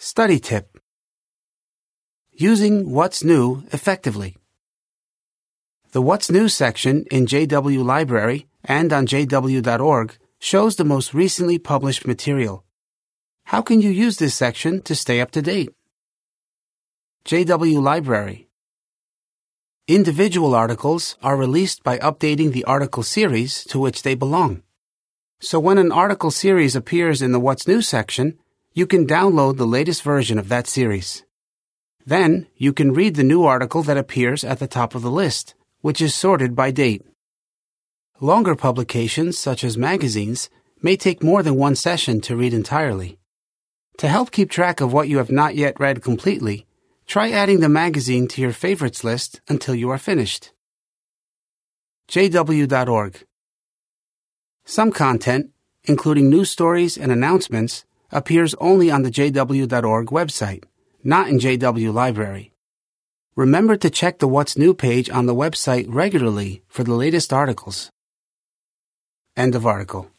Study tip. Using What's New effectively. The What's New section in JW Library and on jw.org shows the most recently published material. How can you use this section to stay up to date? JW Library. Individual articles are released by updating the article series to which they belong. So when an article series appears in the What's New section, you can download the latest version of that series. Then you can read the new article that appears at the top of the list, which is sorted by date. Longer publications, such as magazines, may take more than one session to read entirely. To help keep track of what you have not yet read completely, try adding the magazine to your favorites list until you are finished. JW.org Some content, including news stories and announcements, appears only on the JW.org website, not in JW Library. Remember to check the What's New page on the website regularly for the latest articles. End of article.